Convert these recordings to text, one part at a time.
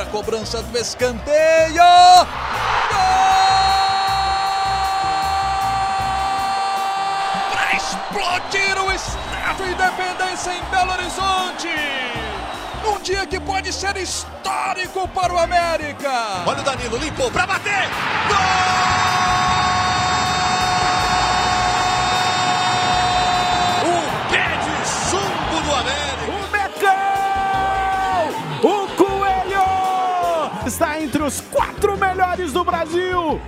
para a cobrança do escanteio. Gol! Para explodir o Estádio Independência em Belo Horizonte. Num dia que pode ser histórico para o América. Olha o Danilo, limpou para bater. Gol! Os quatro melhores do Brasil.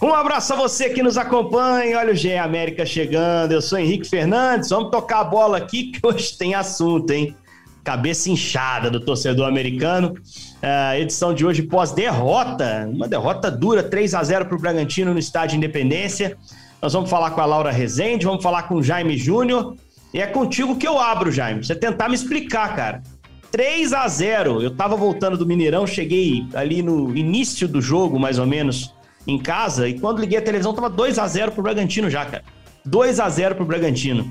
Um abraço a você que nos acompanha. Olha o GE América chegando. Eu sou Henrique Fernandes. Vamos tocar a bola aqui que hoje tem assunto, hein? Cabeça inchada do torcedor americano. A edição de hoje pós-derrota, uma derrota dura, 3 a 0 para o Bragantino no Estádio Independência. Nós vamos falar com a Laura Rezende, vamos falar com o Jaime Júnior. E é contigo que eu abro, Jaime. Você tentar me explicar, cara. 3 a 0 Eu tava voltando do Mineirão, cheguei ali no início do jogo, mais ou menos, em casa, e quando liguei a televisão tava 2 a 0 pro Bragantino já, cara. 2 a 0 pro Bragantino.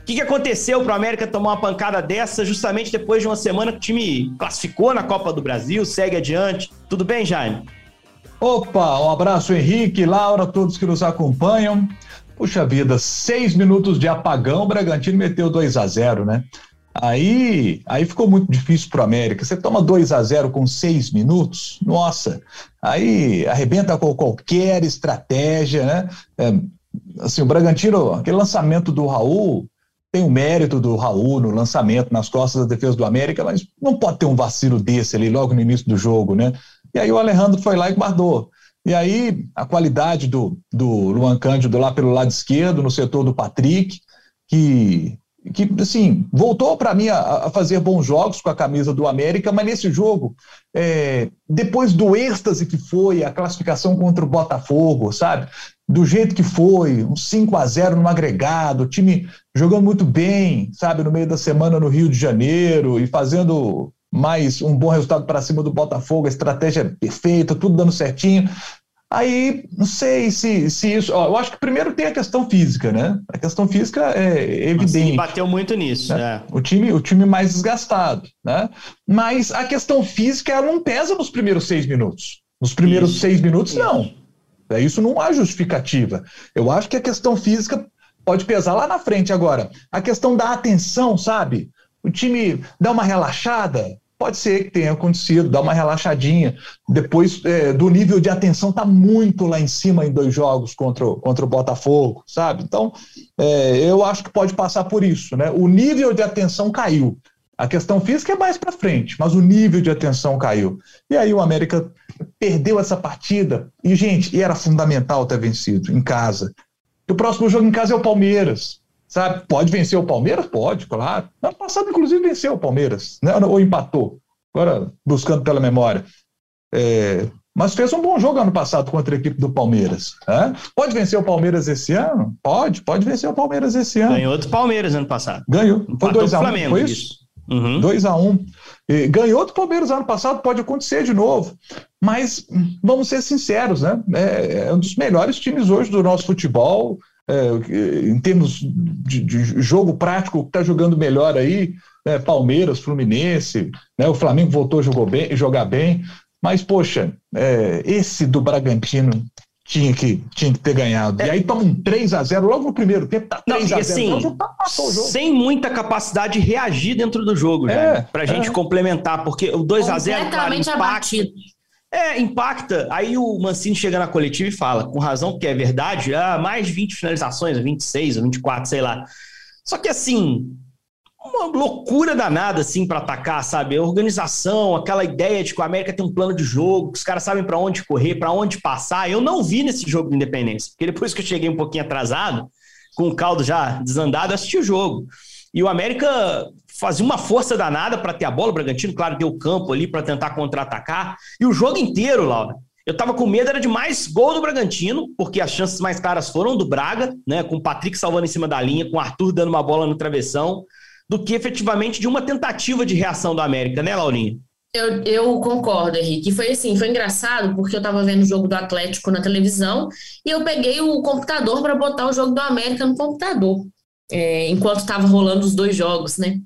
O que, que aconteceu pro América tomar uma pancada dessa justamente depois de uma semana que o time classificou na Copa do Brasil, segue adiante? Tudo bem, Jaime? Opa, um abraço, Henrique, Laura, todos que nos acompanham. Puxa vida, seis minutos de apagão, o Bragantino meteu 2 a 0 né? Aí, aí ficou muito difícil para o América. Você toma 2 a 0 com seis minutos, nossa, aí arrebenta com qualquer estratégia, né? É, assim, o Bragantino, aquele lançamento do Raul, tem o mérito do Raul no lançamento nas costas da defesa do América, mas não pode ter um vacilo desse ali logo no início do jogo, né? E aí o Alejandro foi lá e guardou. E aí a qualidade do, do Luan Cândido lá pelo lado esquerdo, no setor do Patrick, que que assim voltou para mim a, a, fazer bons jogos com a camisa do América, mas nesse jogo, é, depois do êxtase que foi a classificação contra o Botafogo, sabe? Do jeito que foi, um 5 a 0 no agregado, o time jogando muito bem, sabe, no meio da semana no Rio de Janeiro e fazendo mais um bom resultado para cima do Botafogo, a estratégia perfeita, tudo dando certinho. Aí, não sei se, se isso. Ó, eu acho que primeiro tem a questão física, né? A questão física é evidente. Sim, bateu muito nisso. Né? É. O, time, o time mais desgastado, né? Mas a questão física ela não pesa nos primeiros seis minutos. Nos primeiros isso. seis minutos, isso. não. É, isso não há justificativa. Eu acho que a questão física pode pesar lá na frente. Agora, a questão da atenção, sabe? O time dá uma relaxada, Pode ser que tenha acontecido, dá uma relaxadinha. Depois é, do nível de atenção tá muito lá em cima em dois jogos contra, o, contra o Botafogo, sabe? Então, é, eu acho que pode passar por isso, né? O nível de atenção caiu. A questão física é mais para frente, mas o nível de atenção caiu. E aí o América perdeu essa partida. E, gente, era fundamental ter vencido em casa. o próximo jogo em casa é o Palmeiras. Sabe? Pode vencer o Palmeiras? Pode, claro. Ano passado, inclusive, venceu o Palmeiras, né? ou empatou. Agora, buscando pela memória. É, mas fez um bom jogo ano passado contra a equipe do Palmeiras. Né? Pode vencer o Palmeiras esse ano? Pode, pode vencer o Palmeiras esse ano. Ganhou do Palmeiras ano passado. Ganhou. Foi 2x1, um, foi isso? 2x1. Uhum. Um. Ganhou do Palmeiras ano passado, pode acontecer de novo. Mas vamos ser sinceros, né? É, é um dos melhores times hoje do nosso futebol é, em termos de, de, jogo prático, está jogando melhor aí, né, Palmeiras, Fluminense, né, o Flamengo voltou a jogar bem, jogar bem mas, poxa, é, esse do Bragantino tinha que, tinha que ter ganhado. É. E aí toma um 3 a 0 logo no primeiro tempo, tá 3 Não, a 0 assim, tá, Sem muita capacidade de reagir dentro do jogo, é, né? Pra gente é. complementar, porque o 2 a 0 claro, impacta, abatido. É, impacta. Aí o Mancini chega na coletiva e fala, com razão, porque é verdade, ah, mais de 20 finalizações, 26 ou 24, sei lá. Só que assim, uma loucura danada assim para atacar, sabe? A organização, aquela ideia de que o América tem um plano de jogo, que os caras sabem para onde correr, para onde passar. Eu não vi nesse jogo de Independência, porque depois que eu cheguei um pouquinho atrasado, com o caldo já desandado, eu assisti o jogo. E o América fazia uma força danada para ter a bola. O Bragantino, claro, deu campo ali para tentar contra-atacar. E o jogo inteiro, Laura, eu tava com medo, era de mais gol do Bragantino, porque as chances mais claras foram do Braga, né? Com o Patrick salvando em cima da linha, com o Arthur dando uma bola no travessão, do que efetivamente de uma tentativa de reação do América, né, Laurinha? Eu, eu, concordo, Henrique. Foi assim, foi engraçado porque eu estava vendo o jogo do Atlético na televisão e eu peguei o computador para botar o jogo do América no computador é, enquanto estava rolando os dois jogos, né?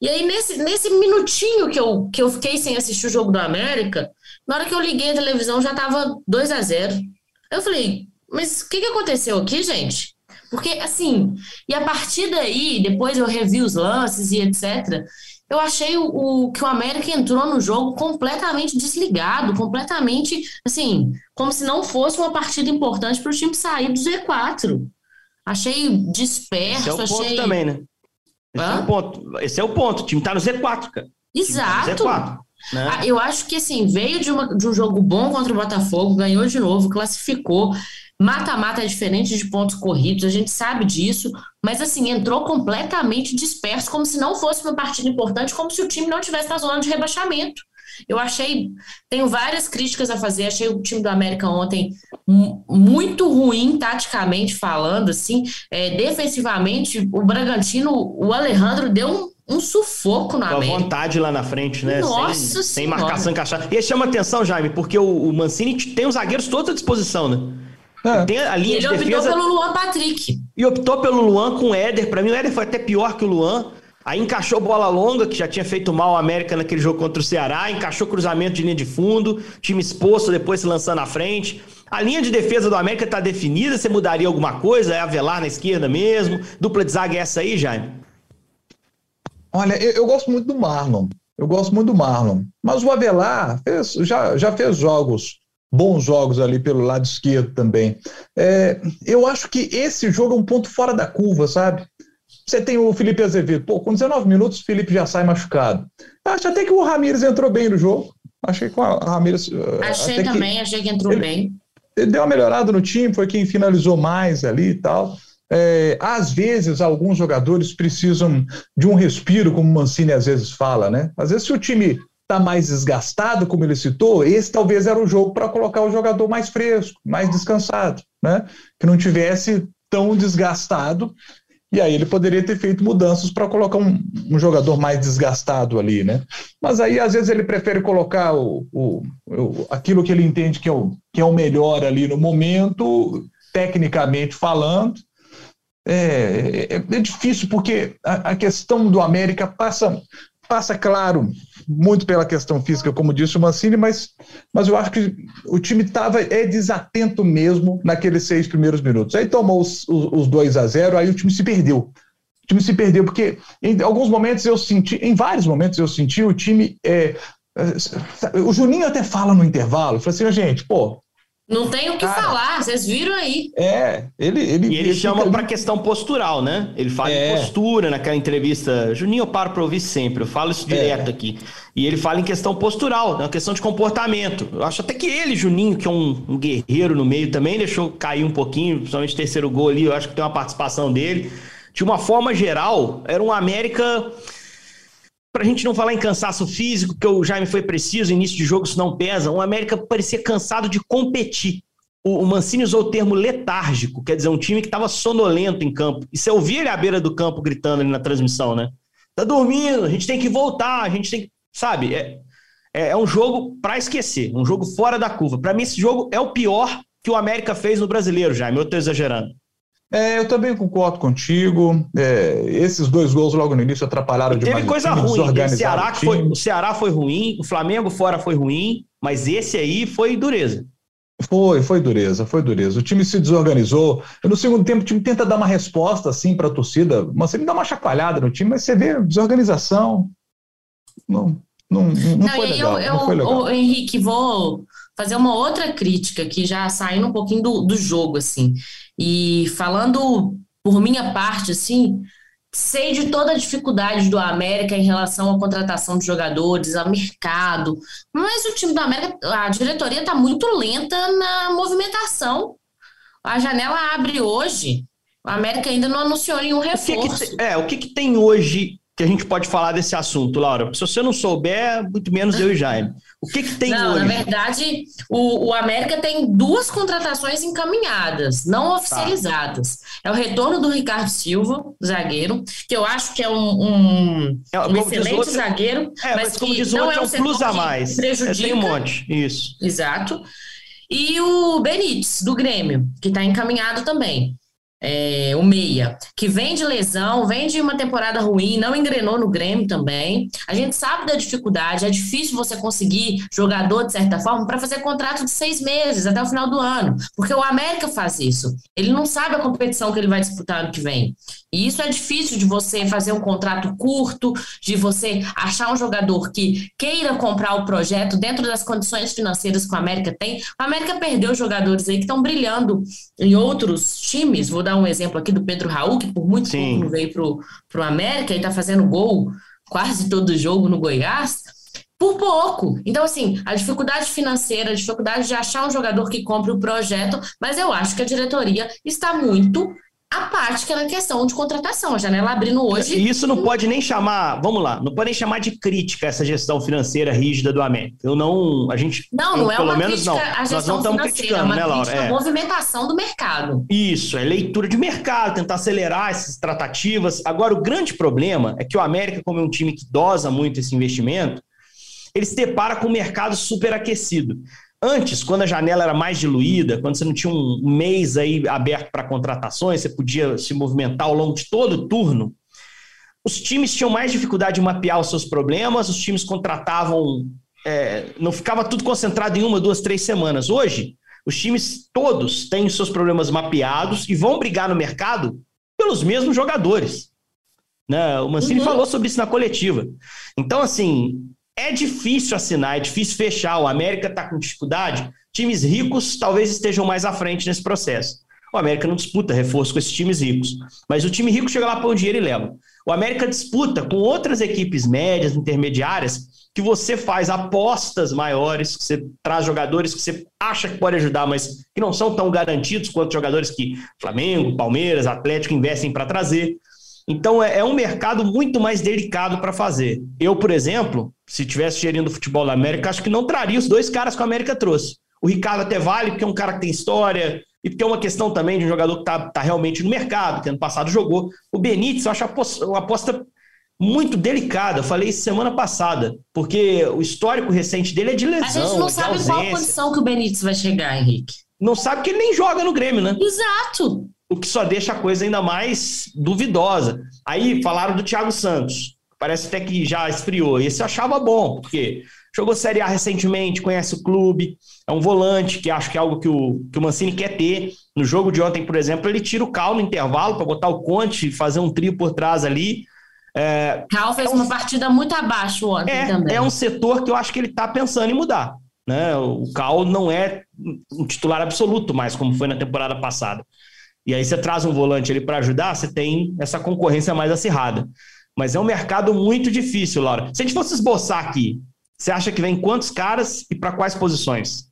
E aí, nesse, nesse minutinho que eu, que eu fiquei sem assistir o jogo do América, na hora que eu liguei a televisão já tava 2 a 0 Eu falei, mas o que, que aconteceu aqui, gente? Porque, assim, e a partir daí, depois eu revi os lances e etc., eu achei o, o, que o América entrou no jogo completamente desligado, completamente, assim, como se não fosse uma partida importante para o time sair do Z4. Achei disperso, Esse é o achei... ponto também, né? Esse é, o ponto. Esse é o ponto. O time tá no Z4, cara. Exato. Tá Z4, né? ah, eu acho que assim, veio de, uma, de um jogo bom contra o Botafogo, ganhou de novo, classificou. Mata-mata é diferente de pontos corridos, a gente sabe disso, mas assim, entrou completamente disperso, como se não fosse uma partida importante, como se o time não tivesse na zona de rebaixamento. Eu achei, tenho várias críticas a fazer, achei o time do América ontem muito ruim, taticamente falando, assim, é, defensivamente, o Bragantino, o Alejandro deu um, um sufoco na América. vontade lá na frente, né? Nossa sem, sem marcação encaixada. E chama atenção, Jaime, porque o, o Mancini tem os zagueiros todos à disposição, né? É. Tem a linha ele de defesa... optou pelo Luan Patrick. E optou pelo Luan com o Éder. Para mim, o Éder foi até pior que o Luan. Aí encaixou bola longa, que já tinha feito mal ao América naquele jogo contra o Ceará, encaixou cruzamento de linha de fundo, time exposto, depois se lançando à frente. A linha de defesa do América está definida, você mudaria alguma coisa? É a Velar na esquerda mesmo? Dupla de zaga é essa aí, Jaime? Olha, eu, eu, gosto muito do Marlon. Eu gosto muito do Marlon. Mas o Avelar fez, já, já fez jogos, bons jogos ali pelo lado esquerdo também. É, eu acho que esse jogo é um ponto fora da curva, sabe? Você tem o Felipe Azevedo. Pô, com 19 minutos, o Felipe já sai machucado. Acho até que o Ramires entrou bem no jogo. Achei que o Ramires. Eh, achei também, que achei que entrou ele, bem. Ele deu uma melhorada no time, foi quem finalizou mais ali e tal. É, às vezes, alguns jogadores precisam de um respiro, como o Mancini às vezes fala, né? Às vezes, se o time está mais desgastado, como ele citou, esse talvez era o jogo para colocar o jogador mais fresco, mais descansado, né? Que não tivesse tão desgastado e aí ele poderia ter feito mudanças para colocar um, um, jogador mais desgastado ali, né? Mas aí às vezes ele prefere colocar o, o, o, aquilo que ele entende que é, o, que é o melhor ali no momento, tecnicamente falando. É, é, é difícil porque a, a questão do América passa, passa claro muito pela questão física, como disse o Mancini, mas, mas eu acho que o time estava é desatento mesmo naqueles seis primeiros minutos. Aí tomou os, os, os 2 a 0 aí o time se perdeu. O time se perdeu, porque em alguns momentos eu senti, em vários momentos eu senti o time. É, é o Juninho até fala no intervalo, falou assim, gente, pô, não tem o que Cara, falar, vocês viram aí. É, ele. ele e ele, ele chama para questão postural, né? Ele fala é. em postura naquela entrevista. Juninho, eu paro para ouvir sempre, eu falo isso direto é. aqui. E ele fala em questão postural, uma questão de comportamento. Eu acho até que ele, Juninho, que é um, um guerreiro no meio também, deixou cair um pouquinho, principalmente o terceiro gol ali, eu acho que tem uma participação dele. De uma forma geral, era um América para a gente não falar em cansaço físico, que o Jaime foi preciso, início de jogo isso não pesa, o América parecia cansado de competir. O, o Mancini usou o termo letárgico, quer dizer, um time que estava sonolento em campo. E você ouvia ele à beira do campo gritando ali na transmissão, né? Tá dormindo, a gente tem que voltar, a gente tem que. Sabe? É, é, é um jogo para esquecer, um jogo fora da curva. Para mim, esse jogo é o pior que o América fez no brasileiro, Jaime. Eu tô exagerando. É, eu também concordo contigo. É, esses dois gols logo no início atrapalharam demais. Teve coisa ruim. O Ceará, o, foi, o Ceará foi ruim, o Flamengo fora foi ruim, mas esse aí foi dureza. Foi, foi dureza, foi dureza. O time se desorganizou. No segundo tempo, o time tenta dar uma resposta assim para a torcida, mas ele dá uma chacoalhada no time, mas você vê desorganização. Não, não, não, não foi legal. Eu, não foi legal. Henrique, vou fazer uma outra crítica aqui, já saindo um pouquinho do, do jogo, assim. E falando por minha parte, assim, sei de toda a dificuldade do América em relação à contratação de jogadores, ao mercado, mas o time do América, a diretoria está muito lenta na movimentação. A janela abre hoje. O América ainda não anunciou nenhum reforço. O que que é, o que, que tem hoje que a gente pode falar desse assunto, Laura? Se você não souber, muito menos eu e Jaime. O que, que tem não, hoje? Na verdade, o, o América tem duas contratações encaminhadas, não tá. oficializadas. Tá. É o retorno do Ricardo Silva, zagueiro, que eu acho que é um, um, é, um excelente outro, zagueiro, é, mas, mas como diz não outro, é um, é um plus a mais. Prejudica. É, tem um monte, isso. Exato. E o Benítez, do Grêmio, que está encaminhado também. É, o Meia, que vem de lesão, vem de uma temporada ruim, não engrenou no Grêmio também. A gente sabe da dificuldade, é difícil você conseguir jogador, de certa forma, para fazer contrato de seis meses até o final do ano, porque o América faz isso. Ele não sabe a competição que ele vai disputar ano que vem. E isso é difícil de você fazer um contrato curto, de você achar um jogador que queira comprar o projeto dentro das condições financeiras que o América tem. O América perdeu jogadores aí que estão brilhando em outros times. Vou dar um exemplo aqui do Pedro Raul, que por muito Sim. pouco não veio para o América e está fazendo gol quase todo jogo no Goiás por pouco. Então, assim, a dificuldade financeira, a dificuldade de achar um jogador que compre o projeto, mas eu acho que a diretoria está muito apática na questão de contratação. A janela abrindo hoje. E isso não pode nem chamar, vamos lá, não pode nem chamar de crítica essa gestão financeira rígida do América. Eu não, a gente. Não, não é uma menos, crítica não. à gestão Nós não criticando, é uma né, Laura? É. movimentação do mercado. Isso, é leitura de mercado, tentar acelerar essas tratativas. Agora, o grande problema é que o América, como é um time que dosa muito esse investimento, ele se depara com o mercado superaquecido. Antes, quando a janela era mais diluída, quando você não tinha um mês aí aberto para contratações, você podia se movimentar ao longo de todo o turno, os times tinham mais dificuldade de mapear os seus problemas, os times contratavam, é, não ficava tudo concentrado em uma, duas, três semanas. Hoje, os times todos têm os seus problemas mapeados e vão brigar no mercado pelos mesmos jogadores. Né? O Mancini uhum. falou sobre isso na coletiva. Então, assim, é difícil assinar, é difícil fechar. O América está com dificuldade. Times ricos talvez estejam mais à frente nesse processo. O América não disputa reforço com esses times ricos. Mas o time rico chega lá, põe o dinheiro e leva. O América disputa com outras equipes médias, intermediárias, que você faz apostas maiores, que você traz jogadores que você acha que pode ajudar, mas que não são tão garantidos quanto jogadores que Flamengo, Palmeiras, Atlético investem para trazer. Então é, é um mercado muito mais delicado para fazer. Eu, por exemplo, se tivesse gerindo o futebol da América, acho que não traria os dois caras que a América trouxe. O Ricardo até vale, porque é um cara que tem história, e porque é uma questão também de um jogador que está tá realmente no mercado, que ano passado jogou. O Benítez, eu acho uma aposta muito delicada. Eu falei isso semana passada, porque o histórico recente dele é de lesão. A gente não sabe em qual posição que o Benítez vai chegar, Henrique. Não sabe que ele nem joga no Grêmio, né? Exato o que só deixa a coisa ainda mais duvidosa. Aí falaram do Thiago Santos, parece até que já esfriou. Esse eu achava bom, porque jogou Série A recentemente, conhece o clube, é um volante, que acho que é algo que o, que o Mancini quer ter. No jogo de ontem, por exemplo, ele tira o Cal no intervalo para botar o Conte, fazer um trio por trás ali. É, Cal fez é um, uma partida muito abaixo ontem é, também. É um setor que eu acho que ele está pensando em mudar. Né? O Cal não é um titular absoluto mais, como foi na temporada passada e aí você traz um volante ali para ajudar, você tem essa concorrência mais acirrada. Mas é um mercado muito difícil, Laura. Se a gente fosse esboçar aqui, você acha que vem quantos caras e para quais posições?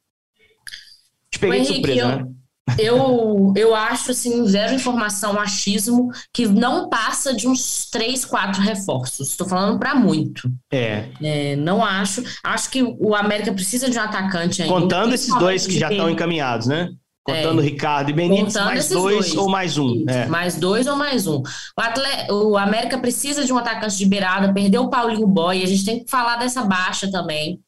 Te peguei Henrique, de surpresa, eu, né? Eu, eu acho, assim, zero informação, achismo, que não passa de uns três, quatro reforços. Estou falando para muito. É. é. Não acho. Acho que o América precisa de um atacante ainda. Contando esses dois que já estão encaminhados, né? Contando é, Ricardo e Benítez, mais dois, dois, ou mais um. É. Mais dois ou mais um. O, atleta, o América precisa de um atacante de beirada, perdeu o Paulinho Boy, a gente tem que falar dessa baixa também.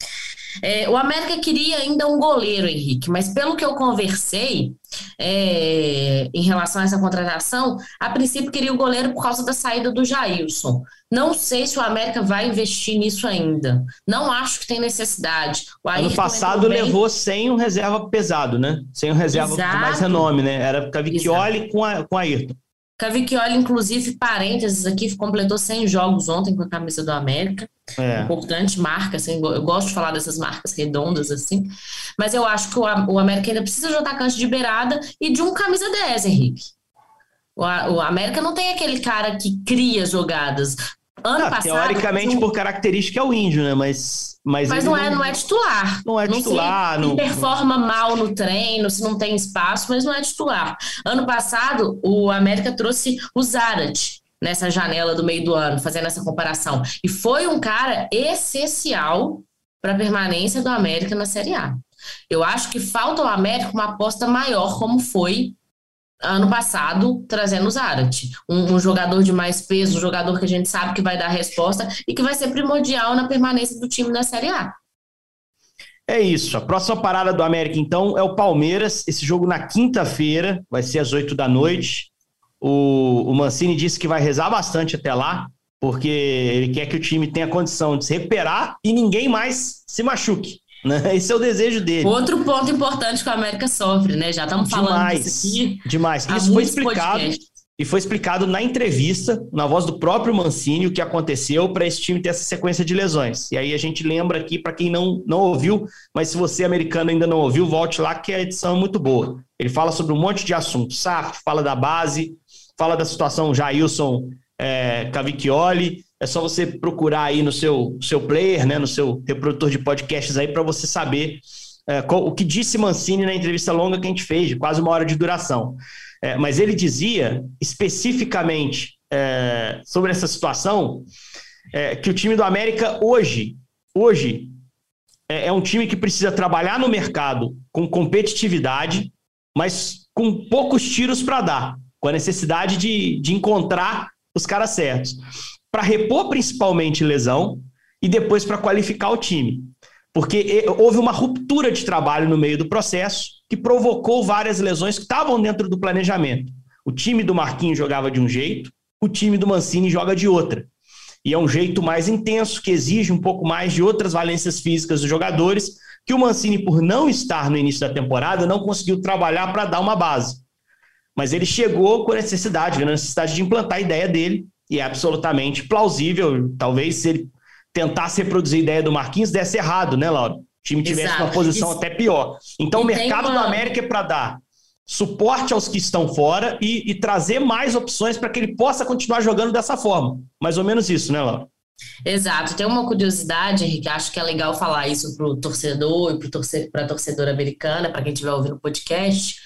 É, o América queria ainda um goleiro, Henrique, mas pelo que eu conversei é, em relação a essa contratação, a princípio queria o goleiro por causa da saída do Jailson. Não sei se o América vai investir nisso ainda. Não acho que tem necessidade. O ano passado levou sem um reserva pesado, né? Sem um reserva Exato. mais renome, né? Era Cavicchioli com, a, com Ayrton. Cavicchioli, inclusive, parênteses aqui, completou 100 jogos ontem com a camisa do América. É. Importante marca, assim, eu gosto de falar dessas marcas redondas, assim. Mas eu acho que o, o América ainda precisa de um atacante de beirada e de um camisa 10, Henrique. O, o América não tem aquele cara que cria jogadas. Ano ah, passado. Teoricamente, um... por característica, é o índio, né? Mas. Mas, mas não, é, não é titular. Não é titular. Não, não performa mal no treino, se não tem espaço, mas não é titular. Ano passado, o América trouxe o Zarat nessa janela do meio do ano, fazendo essa comparação. E foi um cara essencial para a permanência do América na Série A. Eu acho que falta ao América uma aposta maior, como foi ano passado, trazendo o Zarat. Um, um, jogador de mais peso, um jogador que a gente sabe que vai dar resposta e que vai ser primordial na permanência do time na Série A. É isso. A próxima parada do América, então, é o Palmeiras. Esse jogo na quinta-feira, vai ser às oito da noite. O, o Mancini disse que vai rezar bastante até lá, porque ele quer que o time tenha condição de se recuperar e ninguém mais se machuque. Né? Esse é o desejo dele. Outro ponto importante que a América sofre, né? Já estamos falando demais, disso aqui. Demais. Isso foi explicado. Podcasts. E foi explicado na entrevista, na voz do próprio Mancini, o que aconteceu para esse time ter essa sequência de lesões. E aí a gente lembra aqui, para quem não, não ouviu, mas se você, americano, ainda não ouviu, volte lá, que a edição é muito boa. Ele fala sobre um monte de assuntos. SAF, fala da base, fala da situação Jailson é, Cavicchioli. É só você procurar aí no seu, seu player, né, no seu reprodutor de podcasts aí, para você saber é, qual, o que disse Mancini na entrevista longa que a gente fez, de quase uma hora de duração. É, mas ele dizia especificamente é, sobre essa situação é, que o time do América hoje, hoje é, é um time que precisa trabalhar no mercado com competitividade, mas com poucos tiros para dar, com a necessidade de, de encontrar os caras certos, para repor principalmente lesão e depois para qualificar o time. Porque houve uma ruptura de trabalho no meio do processo que provocou várias lesões que estavam dentro do planejamento. O time do Marquinhos jogava de um jeito, o time do Mancini joga de outra. E é um jeito mais intenso, que exige um pouco mais de outras valências físicas dos jogadores, que o Mancini, por não estar no início da temporada, não conseguiu trabalhar para dar uma base. Mas ele chegou com a necessidade, a necessidade de implantar a ideia dele, e é absolutamente plausível. Talvez se ele tentasse reproduzir a ideia do Marquinhos, desse errado, né, Laura? O time tivesse Exato. uma posição Isso. até pior. Então, e o mercado uma... do América é para dar suporte aos que estão fora e, e trazer mais opções para que ele possa continuar jogando dessa forma. Mais ou menos isso, né, Laura? Exato. Tem uma curiosidade, Henrique, acho que é legal falar isso para o torcedor e para torcedor, a torcedora americana, para quem estiver ouvindo o podcast,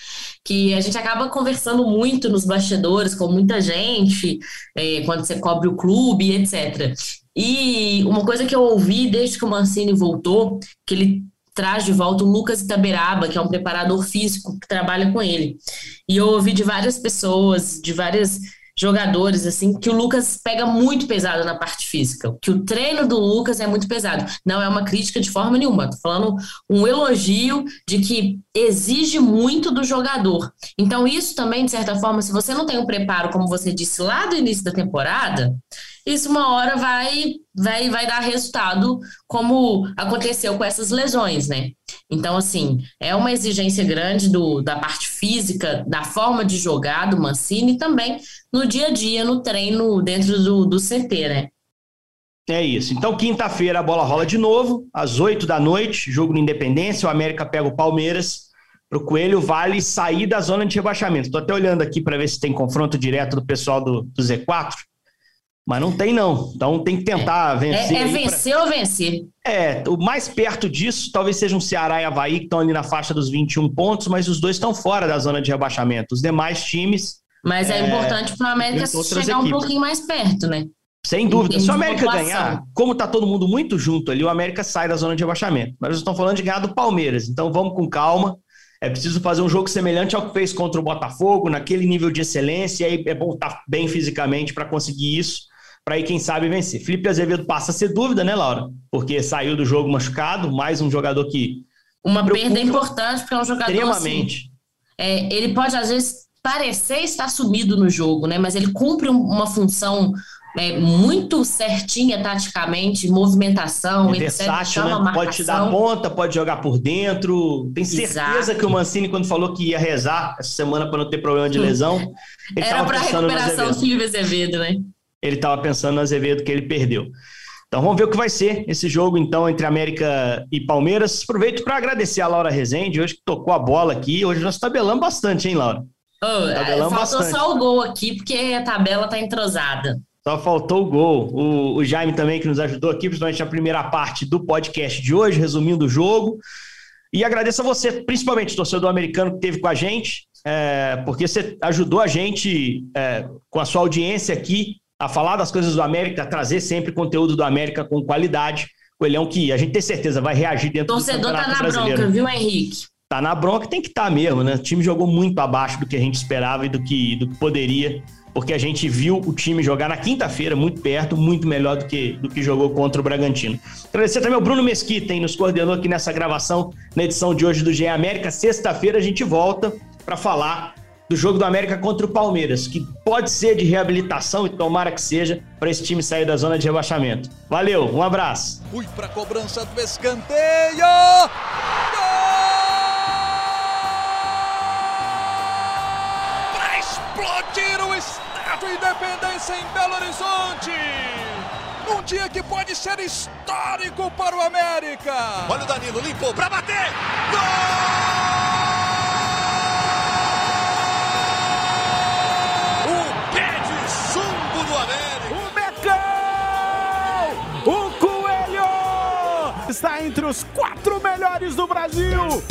que a gente acaba conversando muito nos bastidores com muita gente, é, quando você cobre o clube, etc. E uma coisa que eu ouvi desde que o Mancini voltou, que ele traz de volta o Lucas Itaberaba, que é um preparador físico que trabalha com ele. E eu ouvi de várias pessoas, de várias jogadores, assim, que o Lucas pega muito pesado na parte física, que o treino do Lucas é muito pesado. Não é uma crítica de forma nenhuma, tô falando um elogio de que exige muito do jogador. Então, isso também, de certa forma, se você não tem um preparo, como você disse lá do início da temporada, isso uma hora vai, vai, vai dar resultado, como aconteceu com essas lesões, né? Então, assim, é uma exigência grande do, da parte física, da forma de jogar do Mancini e também no dia a dia, no treino dentro do, do CT, né? É isso. Então, quinta-feira a bola rola de novo, às oito da noite, jogo no Independência, o América pega o Palmeiras. Para o Coelho vale sair da zona de rebaixamento. Estou até olhando aqui para ver se tem confronto direto do pessoal do, do Z4. Mas não tem, não. Então tem que tentar é, vencer. É, é vencer pra... ou vencer. É, o mais perto disso talvez seja um Ceará e Havaí, que estão ali na faixa dos 21 pontos, mas os dois estão fora da zona de rebaixamento. Os demais times. Mas é, é importante para o América chegar equipes. um pouquinho mais perto, né? Sem dúvida. Se o América ganhar, como está todo mundo muito junto ali, o América sai da zona de rebaixamento. Mas nós estamos falando de ganhar do Palmeiras. Então vamos com calma. É preciso fazer um jogo semelhante ao que fez contra o Botafogo, naquele nível de excelência. E aí é bom estar tá bem fisicamente para conseguir isso para aí, quem sabe, vencer. Felipe Azevedo passa a ser dúvida, né, Laura? Porque saiu do jogo machucado, mais um jogador que. Uma perda importante para um jogador. Extremamente. Assim, é, ele pode, às vezes, parecer estar sumido no jogo, né? Mas ele cumpre uma função é, muito certinha taticamente, movimentação, é versátil, né? Pode te dar ponta, pode jogar por dentro. Tem certeza Exato. que o Mancini, quando falou que ia rezar essa semana para não ter problema de lesão, ele Era para recuperação do Felipe Azevedo, né? Ele estava pensando no Azevedo que ele perdeu. Então vamos ver o que vai ser esse jogo então entre América e Palmeiras. Aproveito para agradecer a Laura Rezende, hoje que tocou a bola aqui. Hoje nós tabelamos bastante, hein, Laura? Oh, tabelamos faltou bastante. só o gol aqui, porque a tabela tá entrosada. Só faltou o gol. O, o, Jaime também que nos ajudou aqui, principalmente na primeira parte do podcast de hoje, resumindo o jogo. E agradeço a você, principalmente torcedor americano que esteve com a gente, é, porque você ajudou a gente é, com a sua audiência aqui a falar das coisas do América, a trazer sempre conteúdo do América com qualidade. O Elhão que a gente tem certeza vai reagir dentro Torcedor do Campeonato tá na Brasileiro. bronca, viu, Henrique? Tá na bronca, tem que estar tá mesmo, né? O time jogou muito abaixo do que a gente esperava e do que, do que poderia, porque a gente viu o time jogar na quinta-feira muito perto, muito melhor do que, do que jogou contra o Bragantino. Agradecer também ao Bruno Mesquita, hein, nos coordenou aqui nessa gravação, na edição de hoje do GE América. Sexta-feira a gente volta para falar do jogo do América contra o Palmeiras, que pode ser de reabilitação e tomara que seja para esse time sair da zona de rebaixamento. Valeu, um abraço. Fui para cobrança do escanteio. Para explodir o Estádio Independência em Belo Horizonte. Um dia que pode ser histórico para o América. Olha o Danilo, limpou para bater. Gol! Está entre os quatro melhores do Brasil.